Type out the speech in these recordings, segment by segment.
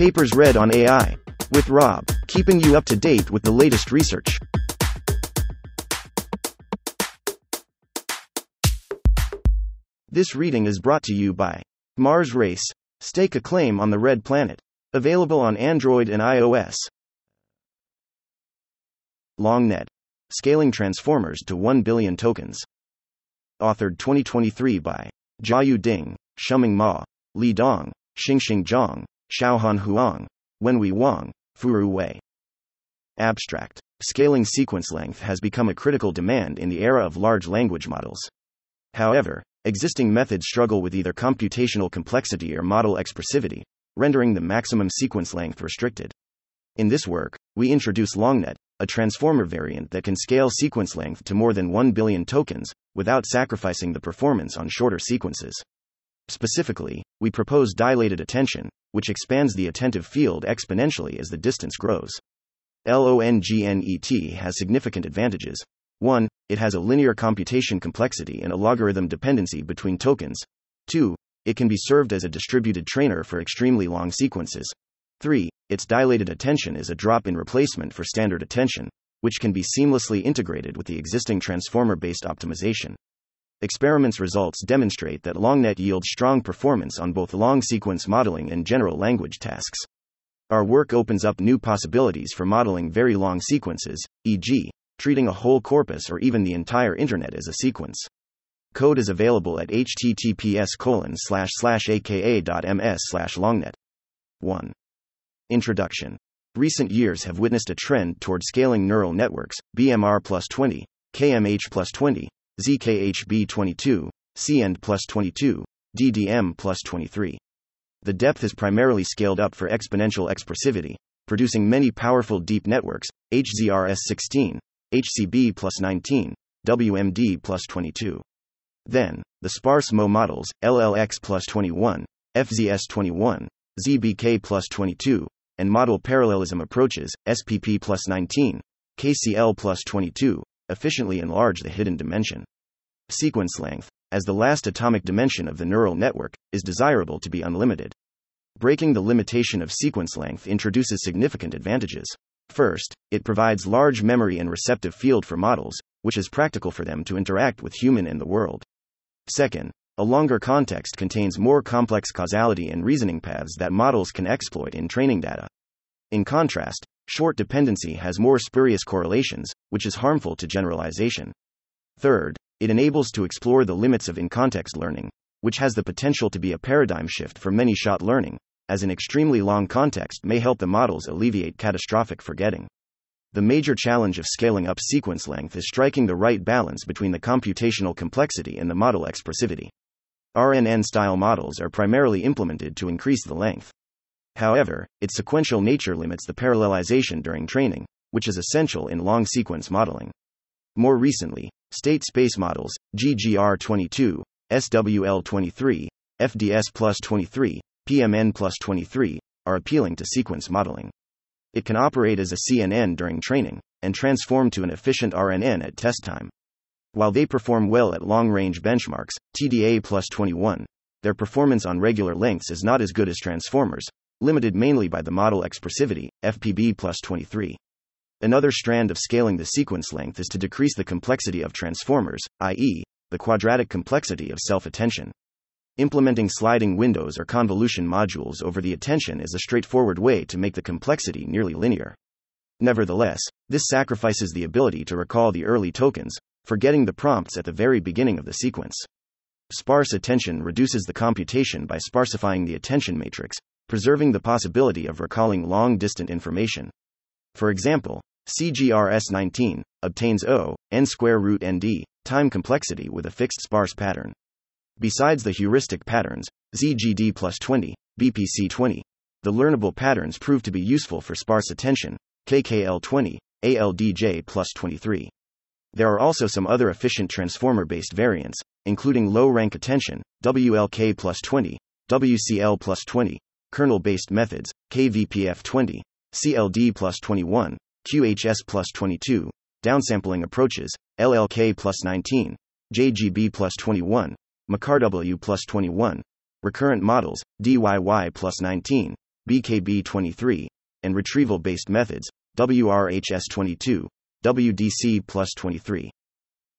Papers read on AI. With Rob, keeping you up to date with the latest research. This reading is brought to you by Mars Race. Stake a claim on the Red Planet. Available on Android and iOS. LongNet. Scaling Transformers to 1 billion tokens. Authored 2023 by Jiayu Ding, Shuming Ma, Li Dong, Xingxing Zhang, Shaohan Huang, Wenhui Wang, Furu Wei. Abstract. Scaling sequence length has become a critical demand in the era of large language models. However, existing methods struggle with either computational complexity or model expressivity, rendering the maximum sequence length restricted. In this work, we introduce LongNet, a transformer variant that can scale sequence length to more than 1 billion tokens, without sacrificing the performance on shorter sequences. Specifically, we propose dilated attention, which expands the attentive field exponentially as the distance grows. LONGNET has significant advantages. 1. It has a linear computation complexity and a logarithm dependency between tokens. 2. It can be served as a distributed trainer for extremely long sequences. 3. Its dilated attention is a drop in replacement for standard attention, which can be seamlessly integrated with the existing transformer based optimization. Experiments results demonstrate that LongNet yields strong performance on both long sequence modeling and general language tasks. Our work opens up new possibilities for modeling very long sequences, e.g., treating a whole corpus or even the entire internet as a sequence. Code is available at https colon slash slash aka.ms slash longnet. 1. Introduction. Recent years have witnessed a trend toward scaling neural networks, BMR plus 20, KMH plus 20, ZKHB 22, CND plus 22, DDM plus 23 the depth is primarily scaled up for exponential expressivity, producing many powerful deep networks, HZRS 16, HCB plus 19, WMD plus 22. Then, the sparse MO models, LLX plus 21, FZS 21, ZBK plus 22, and model parallelism approaches, SPP plus 19, KCL plus 22, efficiently enlarge the hidden dimension. Sequence length, as the last atomic dimension of the neural network, is desirable to be unlimited. Breaking the limitation of sequence length introduces significant advantages. First, it provides large memory and receptive field for models, which is practical for them to interact with human and the world. Second, a longer context contains more complex causality and reasoning paths that models can exploit in training data. In contrast, short dependency has more spurious correlations, which is harmful to generalization. Third, it enables to explore the limits of in context learning, which has the potential to be a paradigm shift for many shot learning, as an extremely long context may help the models alleviate catastrophic forgetting. The major challenge of scaling up sequence length is striking the right balance between the computational complexity and the model expressivity. RNN style models are primarily implemented to increase the length. However, its sequential nature limits the parallelization during training, which is essential in long sequence modeling. More recently, state space models, GGR22, SWL23, FDS plus 23, PMN plus 23, are appealing to sequence modeling. It can operate as a CNN during training, and transform to an efficient RNN at test time. While they perform well at long range benchmarks, TDA plus 21, their performance on regular lengths is not as good as transformers, limited mainly by the model expressivity, FPB plus 23. Another strand of scaling the sequence length is to decrease the complexity of transformers, i.e., the quadratic complexity of self attention. Implementing sliding windows or convolution modules over the attention is a straightforward way to make the complexity nearly linear. Nevertheless, this sacrifices the ability to recall the early tokens, forgetting the prompts at the very beginning of the sequence. Sparse attention reduces the computation by sparsifying the attention matrix, preserving the possibility of recalling long distant information. For example, CGRS19 obtains O, n square root nd, time complexity with a fixed sparse pattern. Besides the heuristic patterns, ZGD plus 20, BPC 20, the learnable patterns prove to be useful for sparse attention, KKL 20, ALDJ plus 23. There are also some other efficient transformer based variants, including low rank attention, WLK plus 20, WCL plus 20, kernel based methods, KVPF 20, CLD plus 21, QHS plus 22, downsampling approaches, LLK plus 19, JGB plus 21, McCarW plus 21, recurrent models, DYY plus 19, BKB23, and retrieval based methods, WRHS22, WDC plus 23.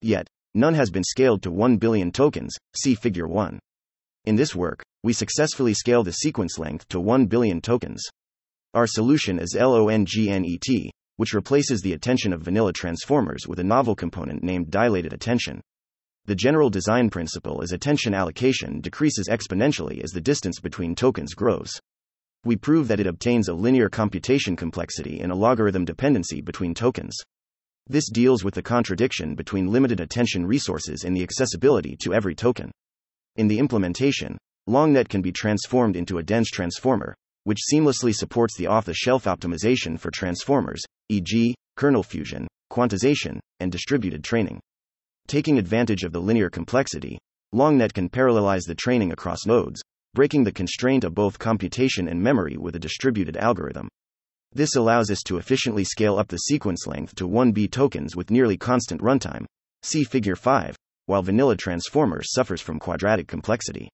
Yet, none has been scaled to 1 billion tokens, see Figure 1. In this work, we successfully scale the sequence length to 1 billion tokens. Our solution is LONGNET, which replaces the attention of vanilla transformers with a novel component named dilated attention. The general design principle is attention allocation decreases exponentially as the distance between tokens grows. We prove that it obtains a linear computation complexity and a logarithm dependency between tokens. This deals with the contradiction between limited attention resources and the accessibility to every token. In the implementation, LongNet can be transformed into a dense transformer, which seamlessly supports the off the shelf optimization for transformers, e.g., kernel fusion, quantization, and distributed training. Taking advantage of the linear complexity, LongNet can parallelize the training across nodes, breaking the constraint of both computation and memory with a distributed algorithm. This allows us to efficiently scale up the sequence length to 1B tokens with nearly constant runtime. See Figure 5, while vanilla transformer suffers from quadratic complexity.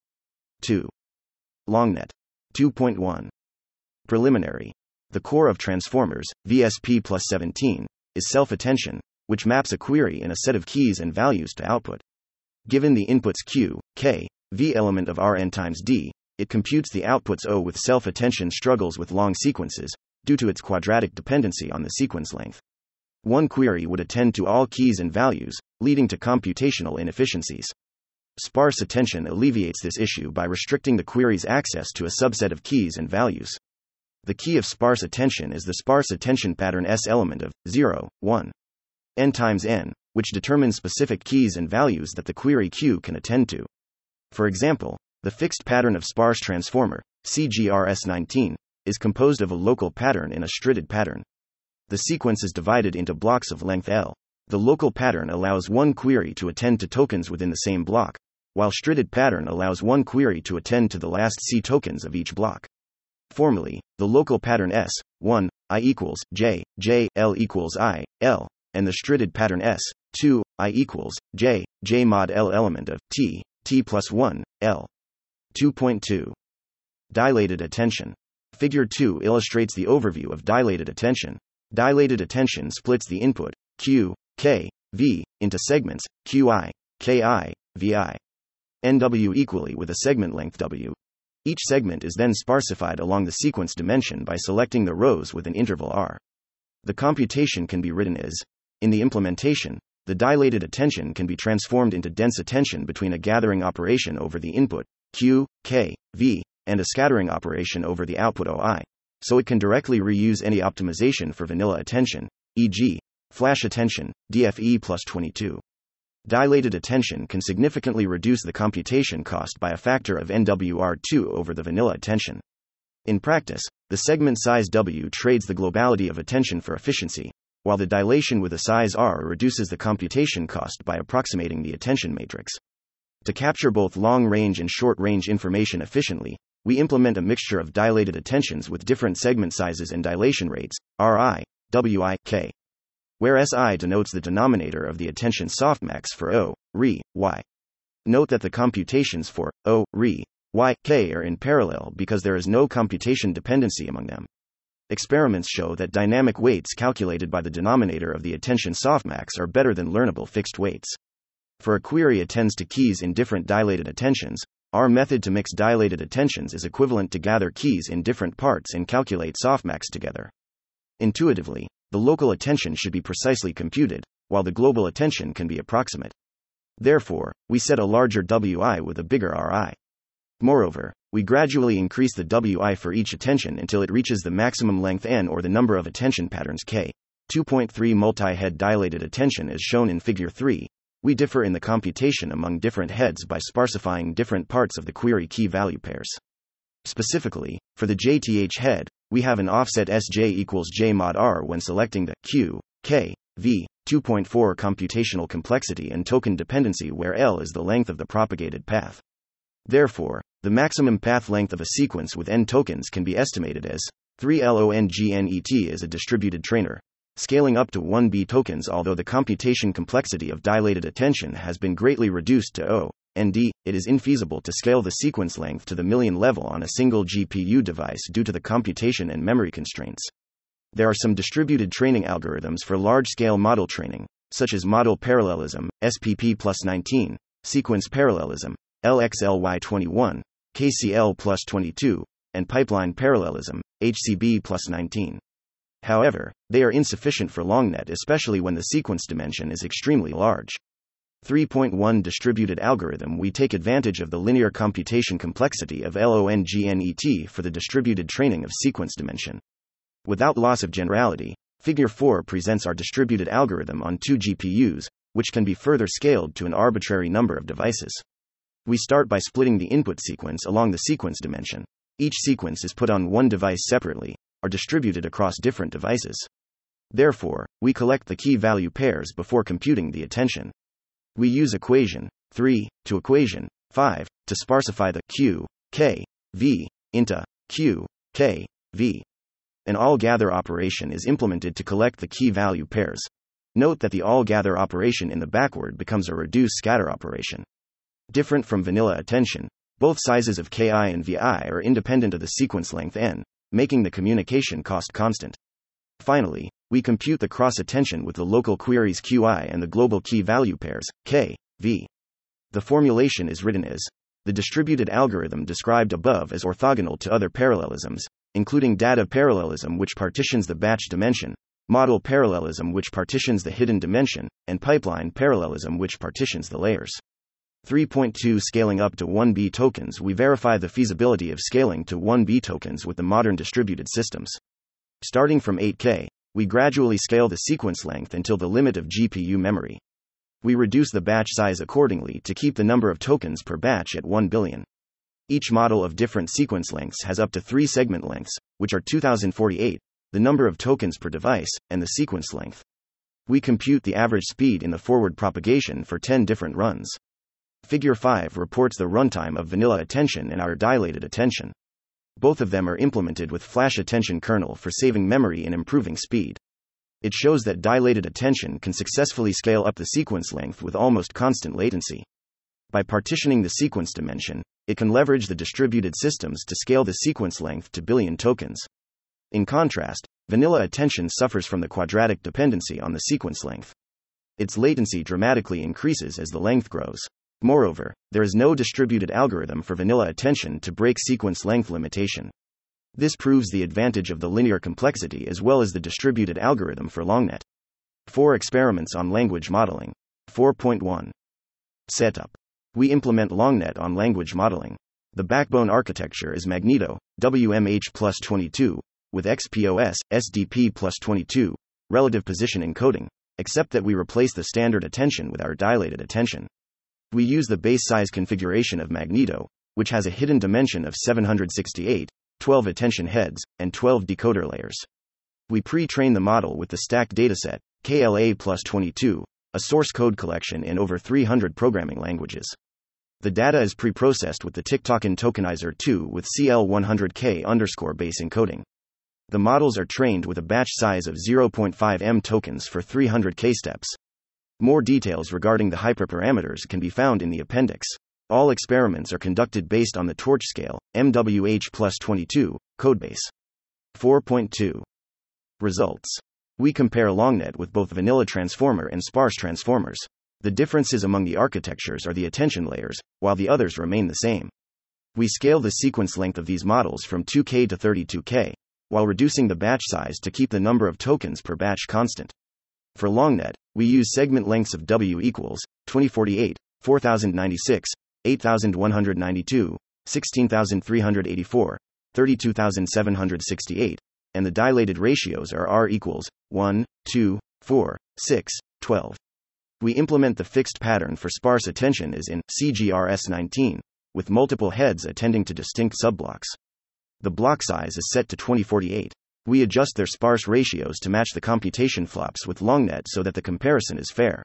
2. LongNet 2.1 Preliminary. The core of transformers, VSP plus 17, is self attention, which maps a query in a set of keys and values to output. Given the inputs q, k, v element of Rn times d, it computes the outputs O with self attention struggles with long sequences, due to its quadratic dependency on the sequence length. One query would attend to all keys and values, leading to computational inefficiencies. Sparse attention alleviates this issue by restricting the query's access to a subset of keys and values. The key of sparse attention is the sparse attention pattern S element of 0, 1, n times n, which determines specific keys and values that the query Q can attend to. For example, the fixed pattern of sparse transformer, CGRS19, is composed of a local pattern and a strided pattern. The sequence is divided into blocks of length L. The local pattern allows one query to attend to tokens within the same block, while strided pattern allows one query to attend to the last C tokens of each block. Formally, the local pattern S, 1, I equals J, J, L equals I, L, and the strided pattern S, 2, I equals J, J mod L element of T, T plus 1, L. 2.2. Dilated attention. Figure 2 illustrates the overview of dilated attention. Dilated attention splits the input, Q, K, V, into segments, QI, KI, VI, NW equally with a segment length W. Each segment is then sparsified along the sequence dimension by selecting the rows with an interval r. The computation can be written as in the implementation, the dilated attention can be transformed into dense attention between a gathering operation over the input, Q, K, V, and a scattering operation over the output OI, so it can directly reuse any optimization for vanilla attention, e.g., flash attention, DFE plus 22 dilated attention can significantly reduce the computation cost by a factor of NWR2 over the vanilla attention. In practice, the segment size W trades the globality of attention for efficiency, while the dilation with a size R reduces the computation cost by approximating the attention matrix. To capture both long range and short range information efficiently, we implement a mixture of dilated attentions with different segment sizes and dilation rates, RI, WI, K where SI denotes the denominator of the attention softmax for O, RE, Y. Note that the computations for O, RE, Y, K are in parallel because there is no computation dependency among them. Experiments show that dynamic weights calculated by the denominator of the attention softmax are better than learnable fixed weights. For a query attends to keys in different dilated attentions, our method to mix dilated attentions is equivalent to gather keys in different parts and calculate softmax together. Intuitively, the local attention should be precisely computed, while the global attention can be approximate. Therefore, we set a larger WI with a bigger RI. Moreover, we gradually increase the WI for each attention until it reaches the maximum length n or the number of attention patterns k. 2.3 multi head dilated attention is shown in Figure 3. We differ in the computation among different heads by sparsifying different parts of the query key value pairs. Specifically, for the JTH head, we have an offset Sj equals J mod R when selecting the Q, K, V, 2.4 computational complexity and token dependency where L is the length of the propagated path. Therefore, the maximum path length of a sequence with n tokens can be estimated as 3 LONGNET is a distributed trainer, scaling up to 1B tokens although the computation complexity of dilated attention has been greatly reduced to O, It is infeasible to scale the sequence length to the million level on a single GPU device due to the computation and memory constraints. There are some distributed training algorithms for large scale model training, such as model parallelism, SPP plus 19, sequence parallelism, LXLY21, KCL plus 22, and pipeline parallelism, HCB plus 19. However, they are insufficient for LongNet, especially when the sequence dimension is extremely large. 3.1 distributed algorithm we take advantage of the linear computation complexity of LONGNET for the distributed training of sequence dimension. Without loss of generality, Figure 4 presents our distributed algorithm on two GPUs, which can be further scaled to an arbitrary number of devices. We start by splitting the input sequence along the sequence dimension. Each sequence is put on one device separately, or distributed across different devices. Therefore, we collect the key value pairs before computing the attention. We use equation 3 to equation 5 to sparsify the q, k, v into q, k, v. An all gather operation is implemented to collect the key value pairs. Note that the all gather operation in the backward becomes a reduce scatter operation. Different from vanilla attention, both sizes of ki and vi are independent of the sequence length n, making the communication cost constant. Finally, we compute the cross attention with the local queries qi and the global key value pairs, k, v. The formulation is written as the distributed algorithm described above is orthogonal to other parallelisms, including data parallelism, which partitions the batch dimension, model parallelism, which partitions the hidden dimension, and pipeline parallelism, which partitions the layers. 3.2 Scaling up to 1B tokens, we verify the feasibility of scaling to 1B tokens with the modern distributed systems. Starting from 8K, we gradually scale the sequence length until the limit of GPU memory. We reduce the batch size accordingly to keep the number of tokens per batch at 1 billion. Each model of different sequence lengths has up to three segment lengths, which are 2048, the number of tokens per device, and the sequence length. We compute the average speed in the forward propagation for 10 different runs. Figure 5 reports the runtime of vanilla attention and our dilated attention both of them are implemented with flash attention kernel for saving memory and improving speed. It shows that dilated attention can successfully scale up the sequence length with almost constant latency. By partitioning the sequence dimension, it can leverage the distributed systems to scale the sequence length to billion tokens. In contrast, vanilla attention suffers from the quadratic dependency on the sequence length. Its latency dramatically increases as the length grows. Moreover, there is no distributed algorithm for vanilla attention to break sequence length limitation. This proves the advantage of the linear complexity as well as the distributed algorithm for LongNet. 4 Experiments on language modeling. 4.1 Setup. We implement LongNet on language modeling. The backbone architecture is Magneto, WMH plus 22, with XPOS, SDP plus 22, relative position encoding, except that we replace the standard attention with our dilated attention. We use the base size configuration of Magneto, which has a hidden dimension of 768, 12 attention heads, and 12 decoder layers. We pre train the model with the stacked dataset, KLA plus 22, a source code collection in over 300 programming languages. The data is pre-processed with the tiktoken Tokenizer 2 with CL100K underscore base encoding. The models are trained with a batch size of 0.5 M tokens for 300K steps. More details regarding the hyperparameters can be found in the appendix. All experiments are conducted based on the TorchScale, MWH plus 22, codebase. 4.2 Results. We compare LongNet with both vanilla transformer and sparse transformers. The differences among the architectures are the attention layers, while the others remain the same. We scale the sequence length of these models from 2K to 32K, while reducing the batch size to keep the number of tokens per batch constant. For LongNet, we use segment lengths of W equals 2048, 4096, 8192, 16384, 32768, and the dilated ratios are R equals 1, 2, 4, 6, 12. We implement the fixed pattern for sparse attention as in CGRS 19, with multiple heads attending to distinct subblocks. The block size is set to 2048 we adjust their sparse ratios to match the computation flops with LongNet so that the comparison is fair.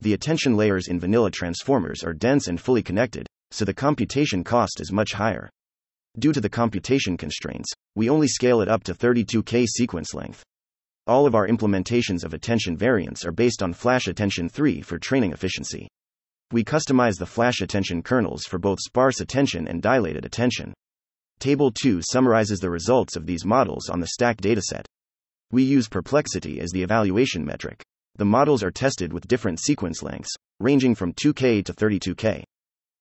The attention layers in vanilla transformers are dense and fully connected, so the computation cost is much higher. Due to the computation constraints, we only scale it up to 32K sequence length. All of our implementations of attention variants are based on Flash Attention 3 for training efficiency. We customize the flash attention kernels for both sparse attention and dilated attention. Table 2 summarizes the results of these models on the stack dataset. We use perplexity as the evaluation metric. The models are tested with different sequence lengths, ranging from 2K to 32K.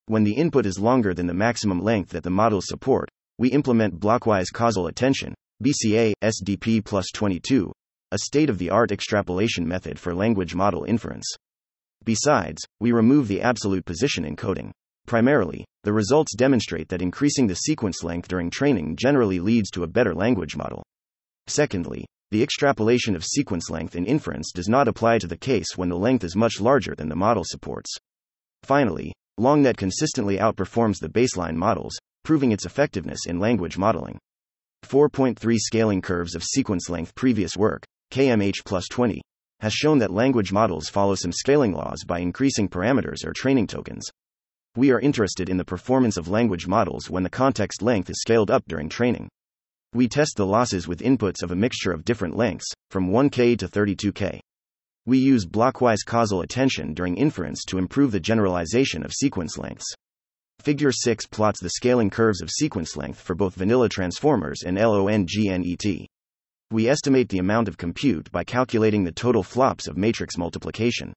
When the input is longer than the maximum length that the models support, we implement blockwise causal attention, BCA, SDP plus 22, a state of the art extrapolation method for language model inference. Besides, we remove the absolute position encoding. Primarily, the results demonstrate that increasing the sequence length during training generally leads to a better language model. Secondly, the extrapolation of sequence length in inference does not apply to the case when the length is much larger than the model supports. Finally, LongNet consistently outperforms the baseline models, proving its effectiveness in language modeling. 4.3 Scaling curves of sequence length Previous work, KMH plus 20, has shown that language models follow some scaling laws by increasing parameters or training tokens. We are interested in the performance of language models when the context length is scaled up during training. We test the losses with inputs of a mixture of different lengths, from 1K to 32K. We use blockwise causal attention during inference to improve the generalization of sequence lengths. Figure 6 plots the scaling curves of sequence length for both vanilla transformers and LONGNET. We estimate the amount of compute by calculating the total flops of matrix multiplication.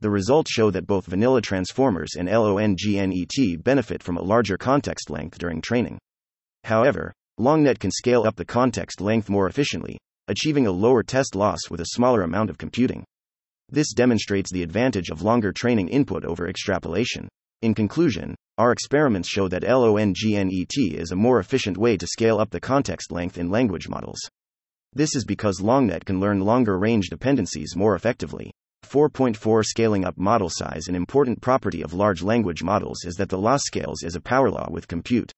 The results show that both vanilla transformers and LONGNET benefit from a larger context length during training. However, LongNet can scale up the context length more efficiently, achieving a lower test loss with a smaller amount of computing. This demonstrates the advantage of longer training input over extrapolation. In conclusion, our experiments show that LONGNET is a more efficient way to scale up the context length in language models. This is because LongNet can learn longer range dependencies more effectively. 4.4 Scaling up model size An important property of large language models is that the loss scales as a power law with compute.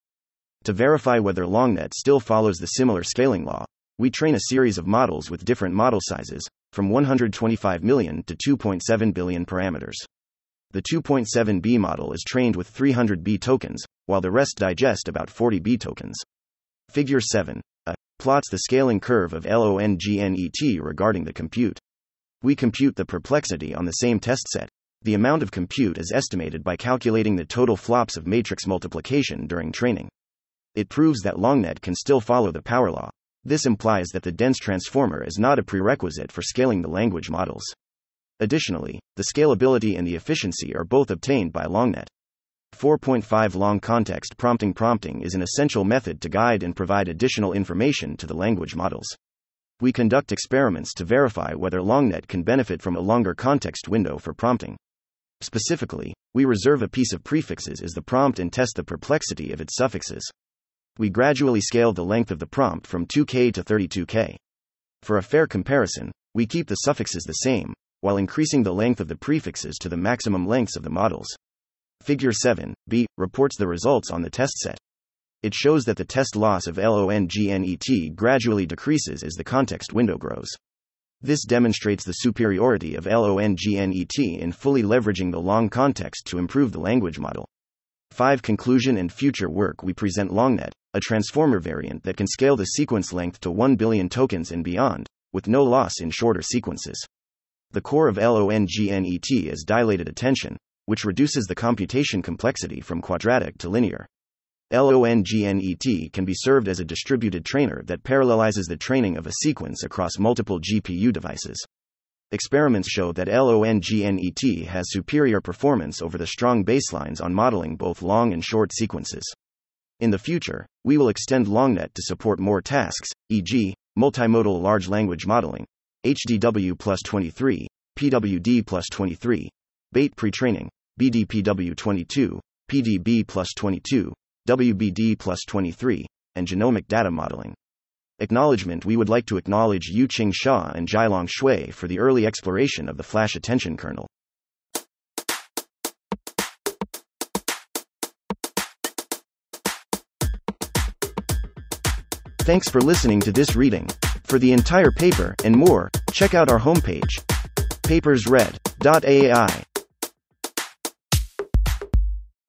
To verify whether LongNet still follows the similar scaling law, we train a series of models with different model sizes, from 125 million to 2.7 billion parameters. The 2.7B model is trained with 300 B tokens, while the rest digest about 40 B tokens. Figure 7 a, plots the scaling curve of LONGNET regarding the compute. We compute the perplexity on the same test set. The amount of compute is estimated by calculating the total flops of matrix multiplication during training. It proves that LongNet can still follow the power law. This implies that the dense transformer is not a prerequisite for scaling the language models. Additionally, the scalability and the efficiency are both obtained by LongNet. 4.5 Long context prompting Prompting is an essential method to guide and provide additional information to the language models. We conduct experiments to verify whether LongNet can benefit from a longer context window for prompting. Specifically, we reserve a piece of prefixes as the prompt and test the perplexity of its suffixes we gradually scale the length of the prompt from 2K to 32K. For a fair comparison, we keep the suffixes the same, while increasing the length of the prefixes to the maximum lengths of the models. Figure 7, B, reports the results on the test set. It shows that the test loss of LONGNET gradually decreases as the context window grows. This demonstrates the superiority of LONGNET in fully leveraging the long context to improve the language model. 5. Conclusion and future work We present LongNet, a transformer variant that can scale the sequence length to 1 billion tokens and beyond, with no loss in shorter sequences. The core of LONGNET is dilated attention, which reduces the computation complexity from quadratic to linear. LONGNET can be served as a distributed trainer that parallelizes the training of a sequence across multiple GPU devices. Experiments show that LONGNET has superior performance over the strong baselines on modeling both long and short sequences. In the future, we will extend LongNet to support more tasks, e.g., multimodal large language modeling, HDW plus 23, PWD plus 23, BEiT pre-training, BDPW22, PDB plus 22, WBD plus 23, and genomic data modeling. Acknowledgement We would like to acknowledge Yuqing Xia and Jilong Xue for the early exploration of the flash attention kernel. Thanks for listening to this reading. For the entire paper and more, check out our homepage, papersread.ai.